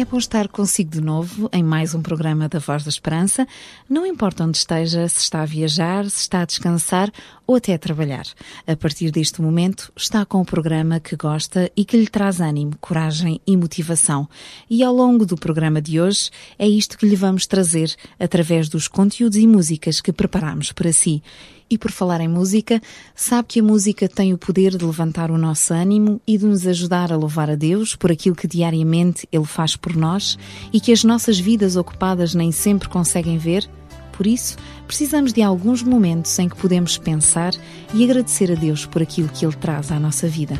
É bom estar consigo de novo em mais um programa da Voz da Esperança. Não importa onde esteja, se está a viajar, se está a descansar ou até a trabalhar. A partir deste momento, está com o programa que gosta e que lhe traz ânimo, coragem e motivação. E ao longo do programa de hoje, é isto que lhe vamos trazer através dos conteúdos e músicas que preparamos para si. E por falar em música, sabe que a música tem o poder de levantar o nosso ânimo e de nos ajudar a louvar a Deus por aquilo que diariamente Ele faz por nós e que as nossas vidas ocupadas nem sempre conseguem ver? Por isso, precisamos de alguns momentos em que podemos pensar e agradecer a Deus por aquilo que Ele traz à nossa vida.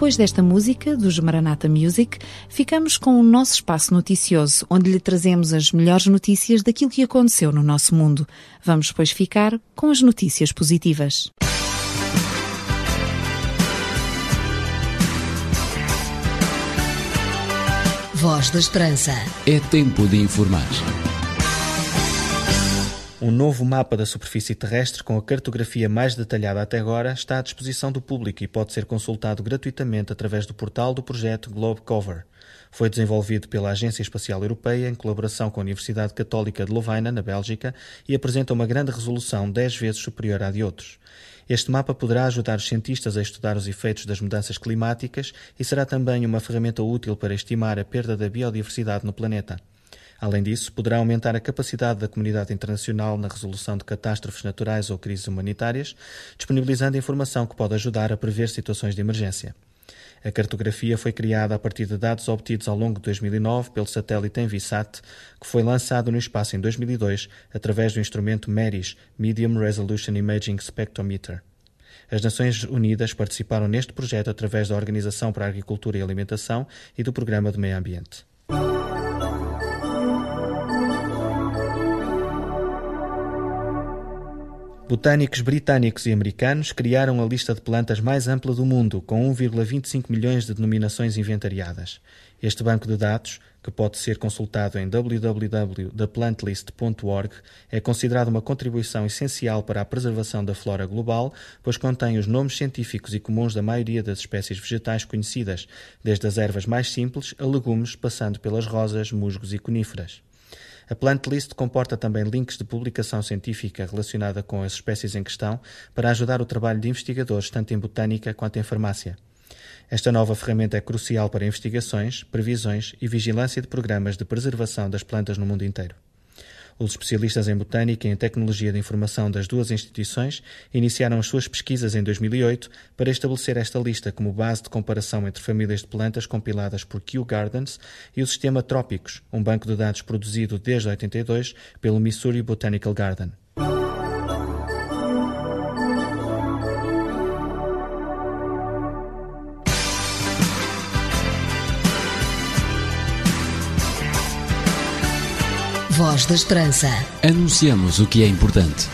Depois desta música, dos Maranata Music, ficamos com o nosso espaço noticioso, onde lhe trazemos as melhores notícias daquilo que aconteceu no nosso mundo. Vamos, pois, ficar com as notícias positivas. Voz da Esperança. É tempo de informar. Um novo mapa da superfície terrestre com a cartografia mais detalhada até agora está à disposição do público e pode ser consultado gratuitamente através do portal do projeto Globe Cover. Foi desenvolvido pela Agência Espacial Europeia em colaboração com a Universidade Católica de Lovaina, na Bélgica, e apresenta uma grande resolução 10 vezes superior à de outros. Este mapa poderá ajudar os cientistas a estudar os efeitos das mudanças climáticas e será também uma ferramenta útil para estimar a perda da biodiversidade no planeta. Além disso, poderá aumentar a capacidade da comunidade internacional na resolução de catástrofes naturais ou crises humanitárias, disponibilizando informação que pode ajudar a prever situações de emergência. A cartografia foi criada a partir de dados obtidos ao longo de 2009 pelo satélite Envisat, que foi lançado no espaço em 2002 através do instrumento MERIS Medium Resolution Imaging Spectrometer. As Nações Unidas participaram neste projeto através da Organização para a Agricultura e Alimentação e do Programa de Meio Ambiente. Botânicos britânicos e americanos criaram a lista de plantas mais ampla do mundo, com 1,25 milhões de denominações inventariadas. Este banco de dados, que pode ser consultado em www.theplantlist.org, é considerado uma contribuição essencial para a preservação da flora global, pois contém os nomes científicos e comuns da maioria das espécies vegetais conhecidas, desde as ervas mais simples a legumes, passando pelas rosas, musgos e coníferas. A Plant List comporta também links de publicação científica relacionada com as espécies em questão para ajudar o trabalho de investigadores tanto em botânica quanto em farmácia. Esta nova ferramenta é crucial para investigações, previsões e vigilância de programas de preservação das plantas no mundo inteiro. Os especialistas em botânica e em tecnologia de informação das duas instituições iniciaram as suas pesquisas em 2008 para estabelecer esta lista como base de comparação entre famílias de plantas compiladas por Kew Gardens e o sistema Trópicos, um banco de dados produzido desde 82 pelo Missouri Botanical Garden. Voz da Esperança. Anunciamos o que é importante.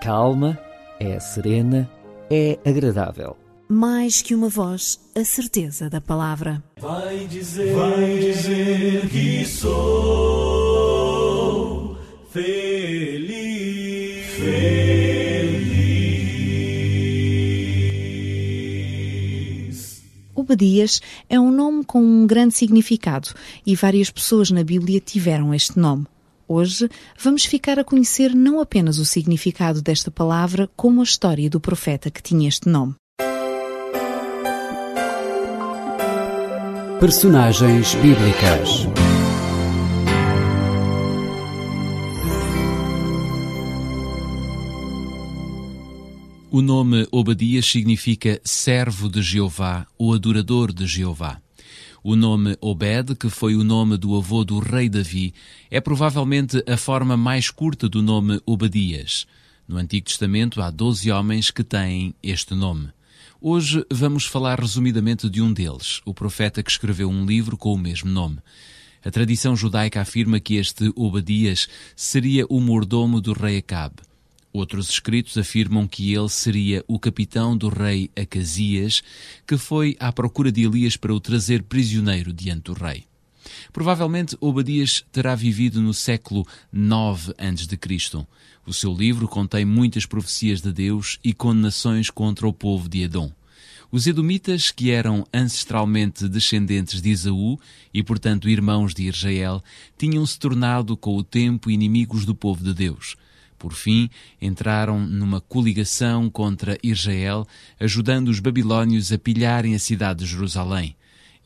Calma, é serena, é agradável. Mais que uma voz, a certeza da palavra. Vai dizer, vai dizer que sou feliz. feliz. Obadias é um nome com um grande significado e várias pessoas na Bíblia tiveram este nome. Hoje vamos ficar a conhecer não apenas o significado desta palavra, como a história do profeta que tinha este nome. Personagens bíblicas. O nome Obadias significa servo de Jeová ou adorador de Jeová. O nome Obed, que foi o nome do avô do rei Davi, é provavelmente a forma mais curta do nome Obadias. No Antigo Testamento há doze homens que têm este nome. Hoje vamos falar resumidamente de um deles, o profeta que escreveu um livro com o mesmo nome. A tradição judaica afirma que este Obadias seria o mordomo do rei Acabe. Outros escritos afirmam que ele seria o capitão do rei Acasias, que foi à procura de Elias para o trazer prisioneiro diante do rei. Provavelmente Obadias terá vivido no século IX a.C. O seu livro contém muitas profecias de Deus e condenações contra o povo de Edom. Os Edomitas, que eram ancestralmente descendentes de Esaú e, portanto, irmãos de Israel, tinham se tornado com o tempo inimigos do povo de Deus. Por fim, entraram numa coligação contra Israel, ajudando os babilônios a pilharem a cidade de Jerusalém.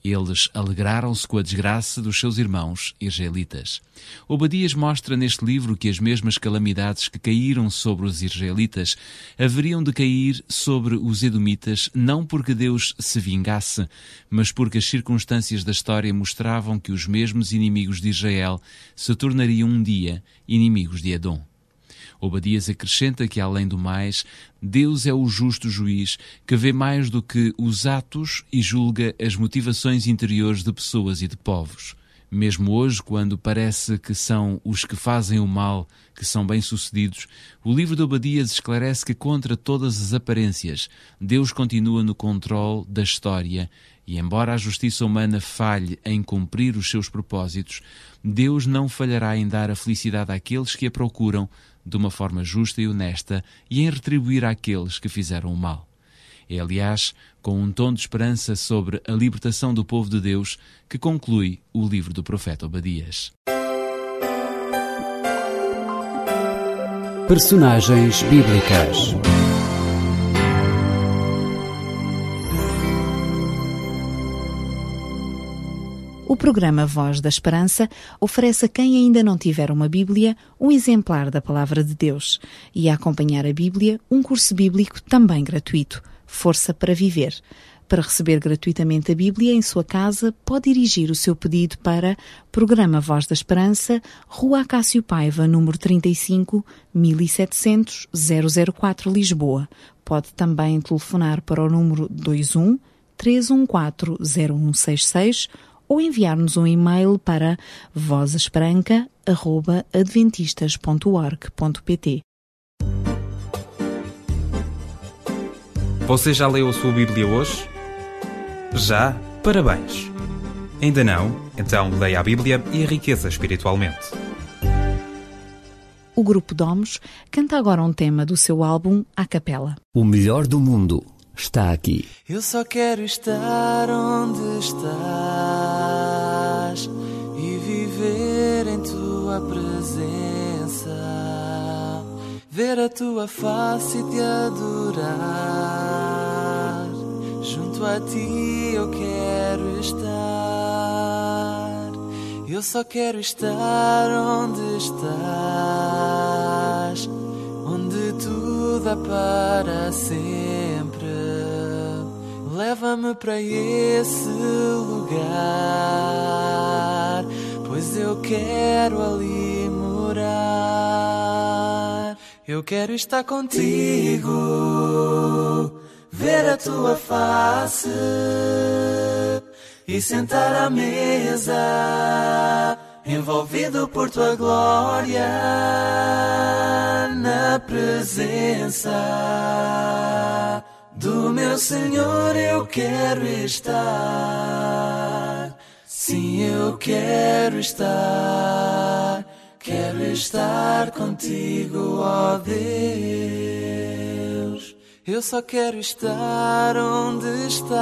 Eles alegraram-se com a desgraça dos seus irmãos israelitas. Obadias mostra neste livro que as mesmas calamidades que caíram sobre os israelitas haveriam de cair sobre os edomitas, não porque Deus se vingasse, mas porque as circunstâncias da história mostravam que os mesmos inimigos de Israel se tornariam um dia inimigos de Edom. Obadias acrescenta que, além do mais, Deus é o justo juiz que vê mais do que os atos e julga as motivações interiores de pessoas e de povos. Mesmo hoje, quando parece que são os que fazem o mal que são bem-sucedidos, o livro de Obadias esclarece que, contra todas as aparências, Deus continua no controle da história e, embora a justiça humana falhe em cumprir os seus propósitos, Deus não falhará em dar a felicidade àqueles que a procuram de uma forma justa e honesta e em retribuir àqueles que fizeram o mal. É, aliás, com um tom de esperança sobre a libertação do povo de Deus que conclui o livro do profeta Obadias. Personagens bíblicas. O programa Voz da Esperança oferece a quem ainda não tiver uma Bíblia um exemplar da Palavra de Deus e a acompanhar a Bíblia um curso bíblico também gratuito, Força para Viver. Para receber gratuitamente a Bíblia em sua casa, pode dirigir o seu pedido para Programa Voz da Esperança, Rua Acácio Paiva, número 35, 1700 004 Lisboa. Pode também telefonar para o número 21 314 0166 ou enviar-nos um e-mail para vozesperanca.adventistas.org.pt. Você já leu a sua Bíblia hoje? Já? Parabéns! Ainda não? Então leia a Bíblia e enriqueça espiritualmente. O grupo Domos canta agora um tema do seu álbum A Capela. O melhor do mundo está aqui. Eu só quero estar onde estás tua presença, ver a tua face e te adorar. Junto a ti eu quero estar. Eu só quero estar onde estás, onde tudo é para sempre. Leva-me para esse lugar, eu quero ali morar. Eu quero estar contigo, ver a tua face e sentar à mesa, envolvido por tua glória, na presença do meu Senhor eu quero estar. Sim, eu quero estar. Quero estar contigo, ó Deus. Eu só quero estar onde estás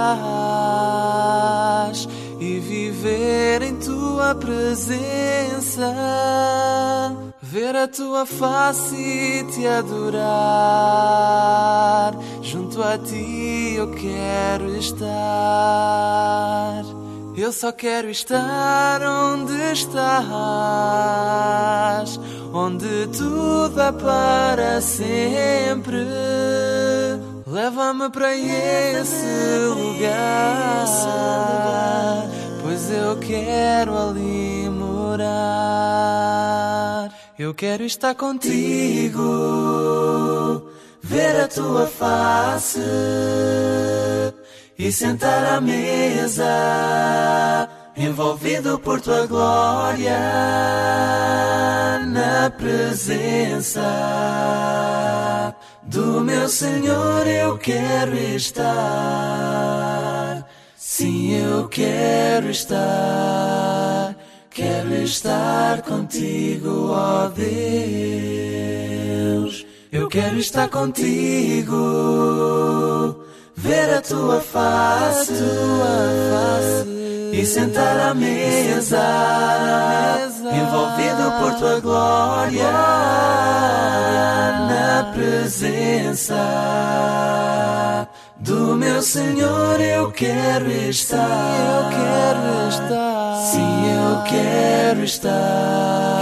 e viver em tua presença ver a tua face e te adorar. Junto a ti eu quero estar. Eu só quero estar onde estás, onde tudo é para sempre. Leva-me para esse lugar, pois eu quero ali morar. Eu quero estar contigo, ver a tua face e sentar à mesa, envolvido por tua glória, na presença do meu Senhor. Eu quero estar, sim, eu quero estar. Quero estar contigo, ó Deus. Eu quero estar contigo, ver a tua face, e sentar à mesa, envolvido por tua glória, na presença do meu Senhor eu quero estar. Eu quero estar. Sim, eu quero estar.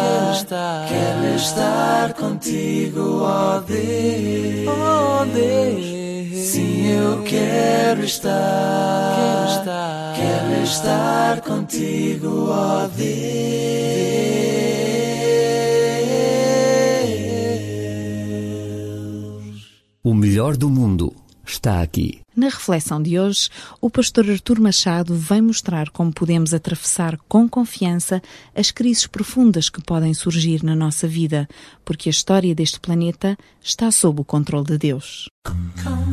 Quero estar. Quero estar contigo, ó oh Deus. Oh Deus. Sim, eu quero estar. Quero estar. Quero estar contigo, ó oh Deus. O melhor do mundo está aqui. Na reflexão de hoje, o pastor Artur Machado vem mostrar como podemos atravessar com confiança as crises profundas que podem surgir na nossa vida, porque a história deste planeta está sob o controle de Deus. Come, come,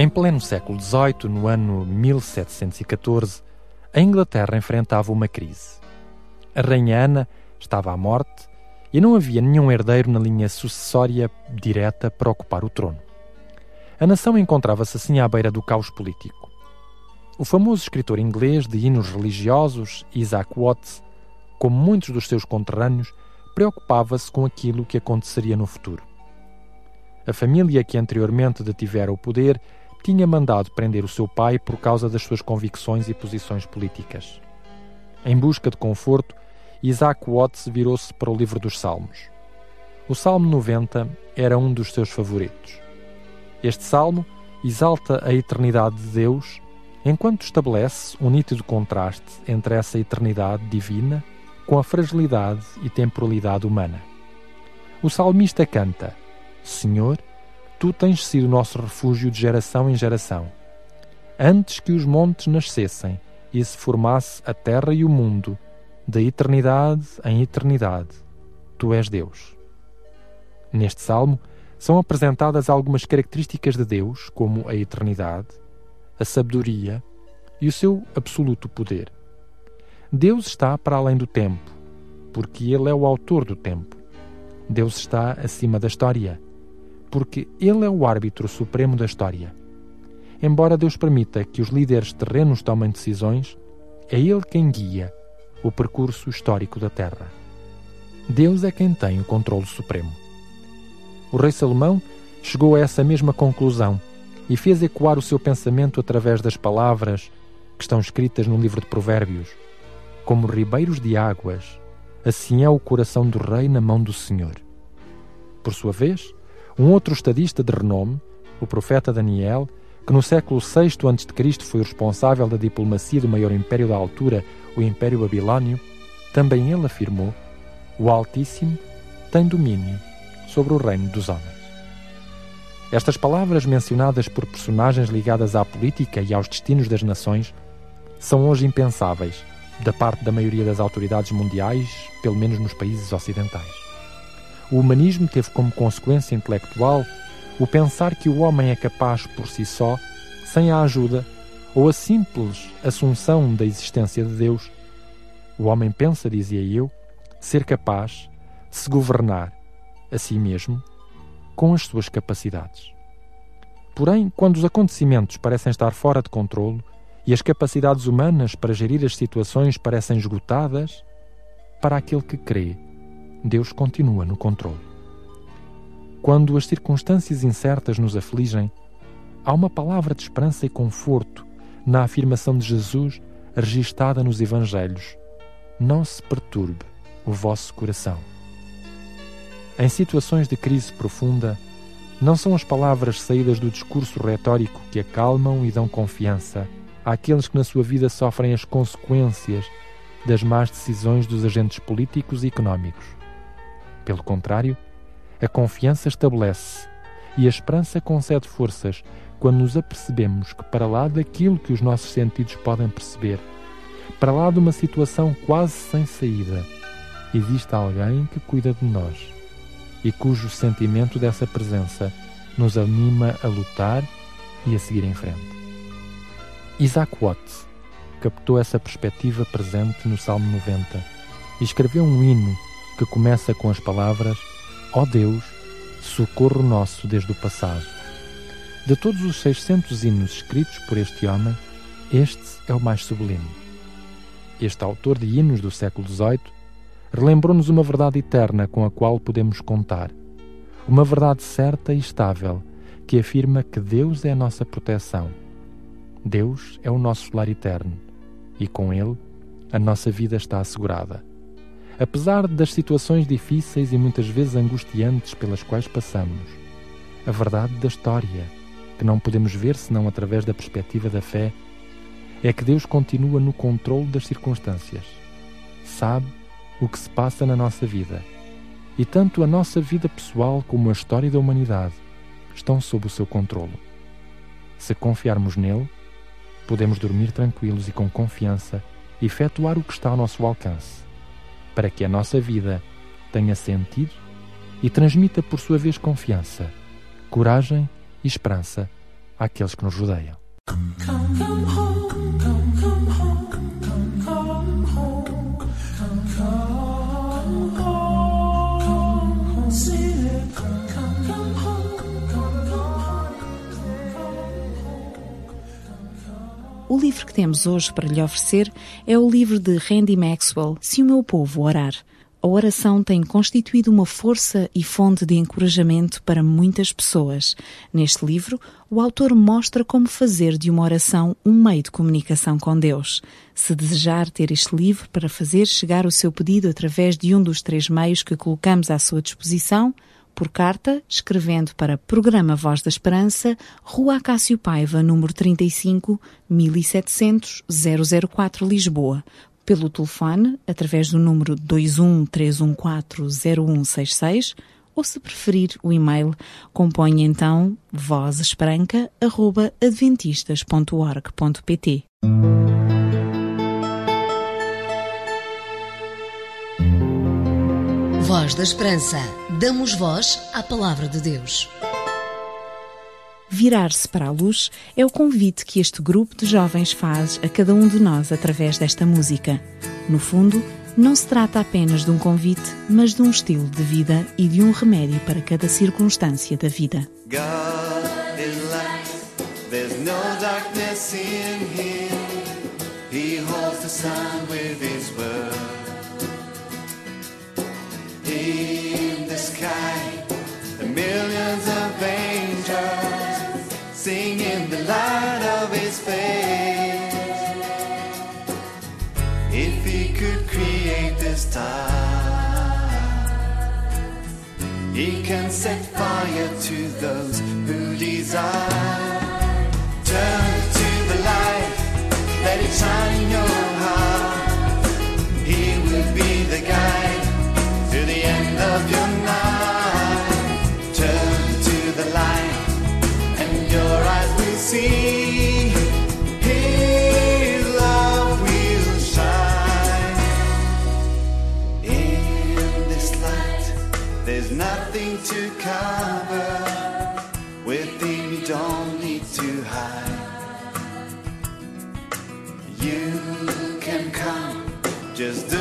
Em pleno século XVIII, no ano 1714, a Inglaterra enfrentava uma crise. A rainha Ana estava à morte e não havia nenhum herdeiro na linha sucessória direta para ocupar o trono. A nação encontrava-se assim à beira do caos político. O famoso escritor inglês de hinos religiosos, Isaac Watts, como muitos dos seus conterrâneos, preocupava-se com aquilo que aconteceria no futuro. A família que anteriormente detivera o poder tinha mandado prender o seu pai por causa das suas convicções e posições políticas. Em busca de conforto, Isaac Watts virou-se para o livro dos Salmos. O Salmo 90 era um dos seus favoritos. Este salmo exalta a eternidade de Deus, enquanto estabelece um nítido contraste entre essa eternidade divina com a fragilidade e temporalidade humana. O salmista canta: Senhor, Tu tens sido nosso refúgio de geração em geração. Antes que os montes nascessem e se formasse a terra e o mundo, da eternidade em eternidade, Tu és Deus. Neste salmo são apresentadas algumas características de Deus, como a eternidade, a sabedoria e o seu absoluto poder. Deus está para além do tempo, porque Ele é o autor do tempo. Deus está acima da história porque Ele é o árbitro supremo da história. Embora Deus permita que os líderes terrenos tomem decisões, é Ele quem guia o percurso histórico da Terra. Deus é quem tem o controle supremo. O rei Salomão chegou a essa mesma conclusão e fez ecoar o seu pensamento através das palavras que estão escritas no livro de Provérbios. Como ribeiros de águas, assim é o coração do rei na mão do Senhor. Por sua vez, um outro estadista de renome, o profeta Daniel, que no século VI a.C. foi o responsável da diplomacia do maior império da altura, o Império Babilônio, também ele afirmou: o Altíssimo tem domínio sobre o reino dos homens. Estas palavras, mencionadas por personagens ligadas à política e aos destinos das nações, são hoje impensáveis da parte da maioria das autoridades mundiais, pelo menos nos países ocidentais. O humanismo teve como consequência intelectual o pensar que o homem é capaz por si só, sem a ajuda ou a simples assunção da existência de Deus. O homem pensa, dizia eu, ser capaz de se governar a si mesmo com as suas capacidades. Porém, quando os acontecimentos parecem estar fora de controle e as capacidades humanas para gerir as situações parecem esgotadas, para aquele que crê, Deus continua no controle. Quando as circunstâncias incertas nos afligem, há uma palavra de esperança e conforto na afirmação de Jesus registada nos Evangelhos: Não se perturbe o vosso coração. Em situações de crise profunda, não são as palavras saídas do discurso retórico que acalmam e dão confiança àqueles que na sua vida sofrem as consequências das más decisões dos agentes políticos e económicos. Pelo contrário, a confiança estabelece e a esperança concede forças quando nos apercebemos que, para lá daquilo que os nossos sentidos podem perceber, para lá de uma situação quase sem saída, existe alguém que cuida de nós e cujo sentimento dessa presença nos anima a lutar e a seguir em frente. Isaac Watts captou essa perspectiva presente no Salmo 90 e escreveu um hino que começa com as palavras: Ó oh Deus, socorro nosso desde o passado. De todos os 600 hinos escritos por este homem, este é o mais sublime. Este autor de hinos do século XVIII relembrou-nos uma verdade eterna com a qual podemos contar. Uma verdade certa e estável que afirma que Deus é a nossa proteção. Deus é o nosso lar eterno e com ele a nossa vida está assegurada. Apesar das situações difíceis e muitas vezes angustiantes pelas quais passamos, a verdade da história, que não podemos ver senão através da perspectiva da fé, é que Deus continua no controle das circunstâncias. Sabe o que se passa na nossa vida. E tanto a nossa vida pessoal como a história da humanidade estão sob o seu controle. Se confiarmos nele, podemos dormir tranquilos e com confiança efetuar o que está ao nosso alcance para que a nossa vida tenha sentido e transmita por sua vez confiança, coragem e esperança àqueles que nos rodeiam. O livro que temos hoje para lhe oferecer é o livro de Randy Maxwell, Se o Meu Povo Orar. A oração tem constituído uma força e fonte de encorajamento para muitas pessoas. Neste livro, o autor mostra como fazer de uma oração um meio de comunicação com Deus. Se desejar ter este livro para fazer chegar o seu pedido através de um dos três meios que colocamos à sua disposição, por carta, escrevendo para Programa Voz da Esperança, Rua Acácio Paiva, número 35, 1700 004 Lisboa. Pelo telefone, através do número 213140166, ou se preferir o e-mail, compõe então vozesperanca.adventistas.org.pt. Voz da Esperança. Damos voz à Palavra de Deus. Virar-se para a luz é o convite que este grupo de jovens faz a cada um de nós através desta música. No fundo, não se trata apenas de um convite, mas de um estilo de vida e de um remédio para cada circunstância da vida. God he can set fire to those who desire. Turn to the light, let it shine With him, you don't need to hide. You can come just the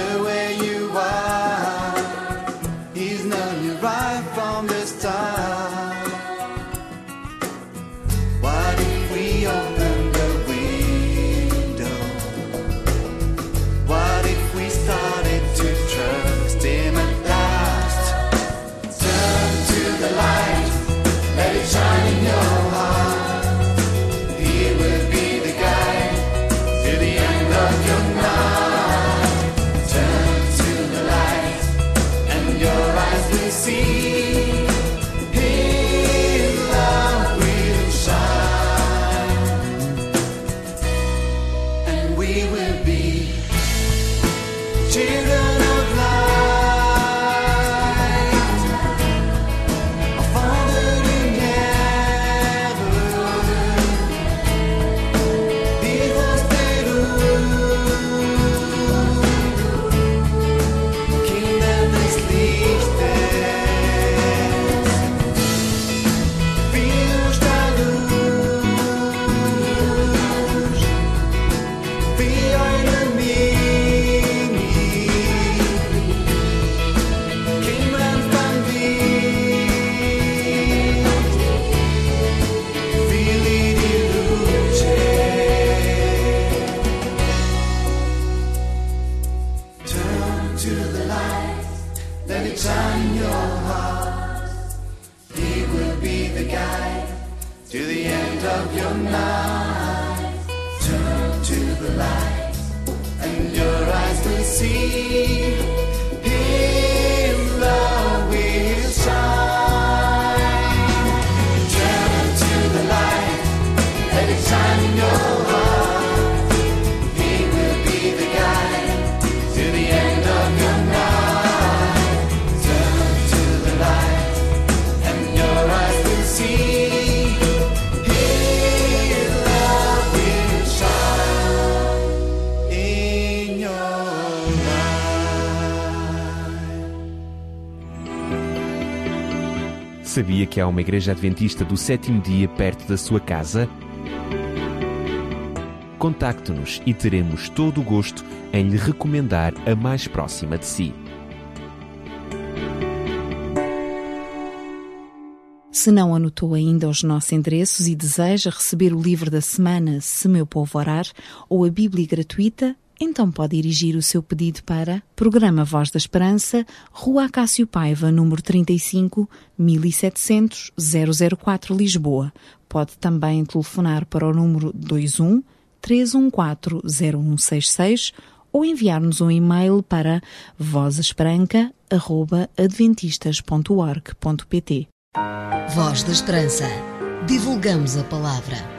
Sabia que há uma igreja adventista do sétimo dia perto da sua casa? Contacte-nos e teremos todo o gosto em lhe recomendar a mais próxima de si. Se não anotou ainda os nossos endereços e deseja receber o livro da semana Se Meu Povo Orar ou a Bíblia gratuita, então pode dirigir o seu pedido para Programa Voz da Esperança, Rua Acácio Paiva, número 35, 1700 004 Lisboa. Pode também telefonar para o número 21 314 0166 ou enviar-nos um e-mail para vozesperanca.adventistas.org.pt. Voz da Esperança. Divulgamos a palavra.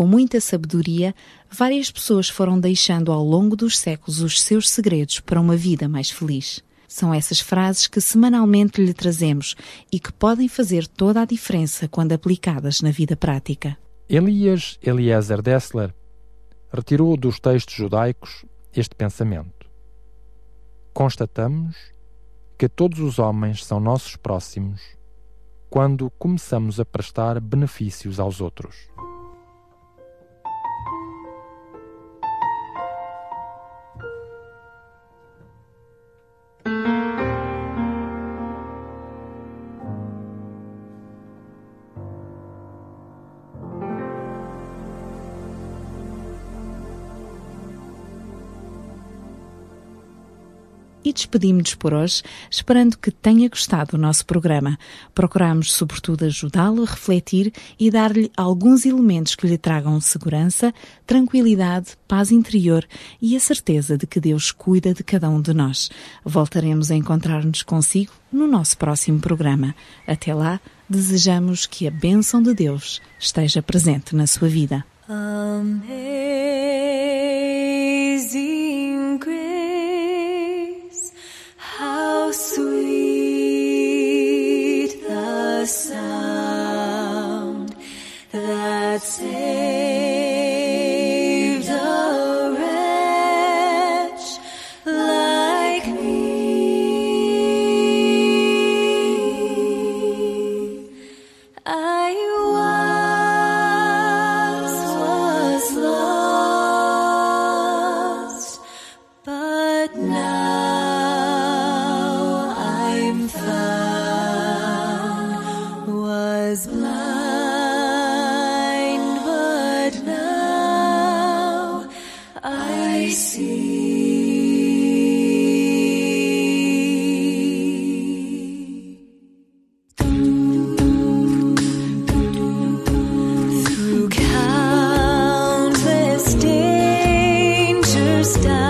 Com muita sabedoria, várias pessoas foram deixando ao longo dos séculos os seus segredos para uma vida mais feliz. São essas frases que semanalmente lhe trazemos e que podem fazer toda a diferença quando aplicadas na vida prática. Elias Eliezer Dessler retirou dos textos judaicos este pensamento. Constatamos que todos os homens são nossos próximos quando começamos a prestar benefícios aos outros. E despedimos-nos por hoje, esperando que tenha gostado do nosso programa. Procuramos, sobretudo, ajudá-lo a refletir e dar-lhe alguns elementos que lhe tragam segurança, tranquilidade, paz interior e a certeza de que Deus cuida de cada um de nós. Voltaremos a encontrar-nos consigo no nosso próximo programa. Até lá, desejamos que a bênção de Deus esteja presente na sua vida. Amazing stars.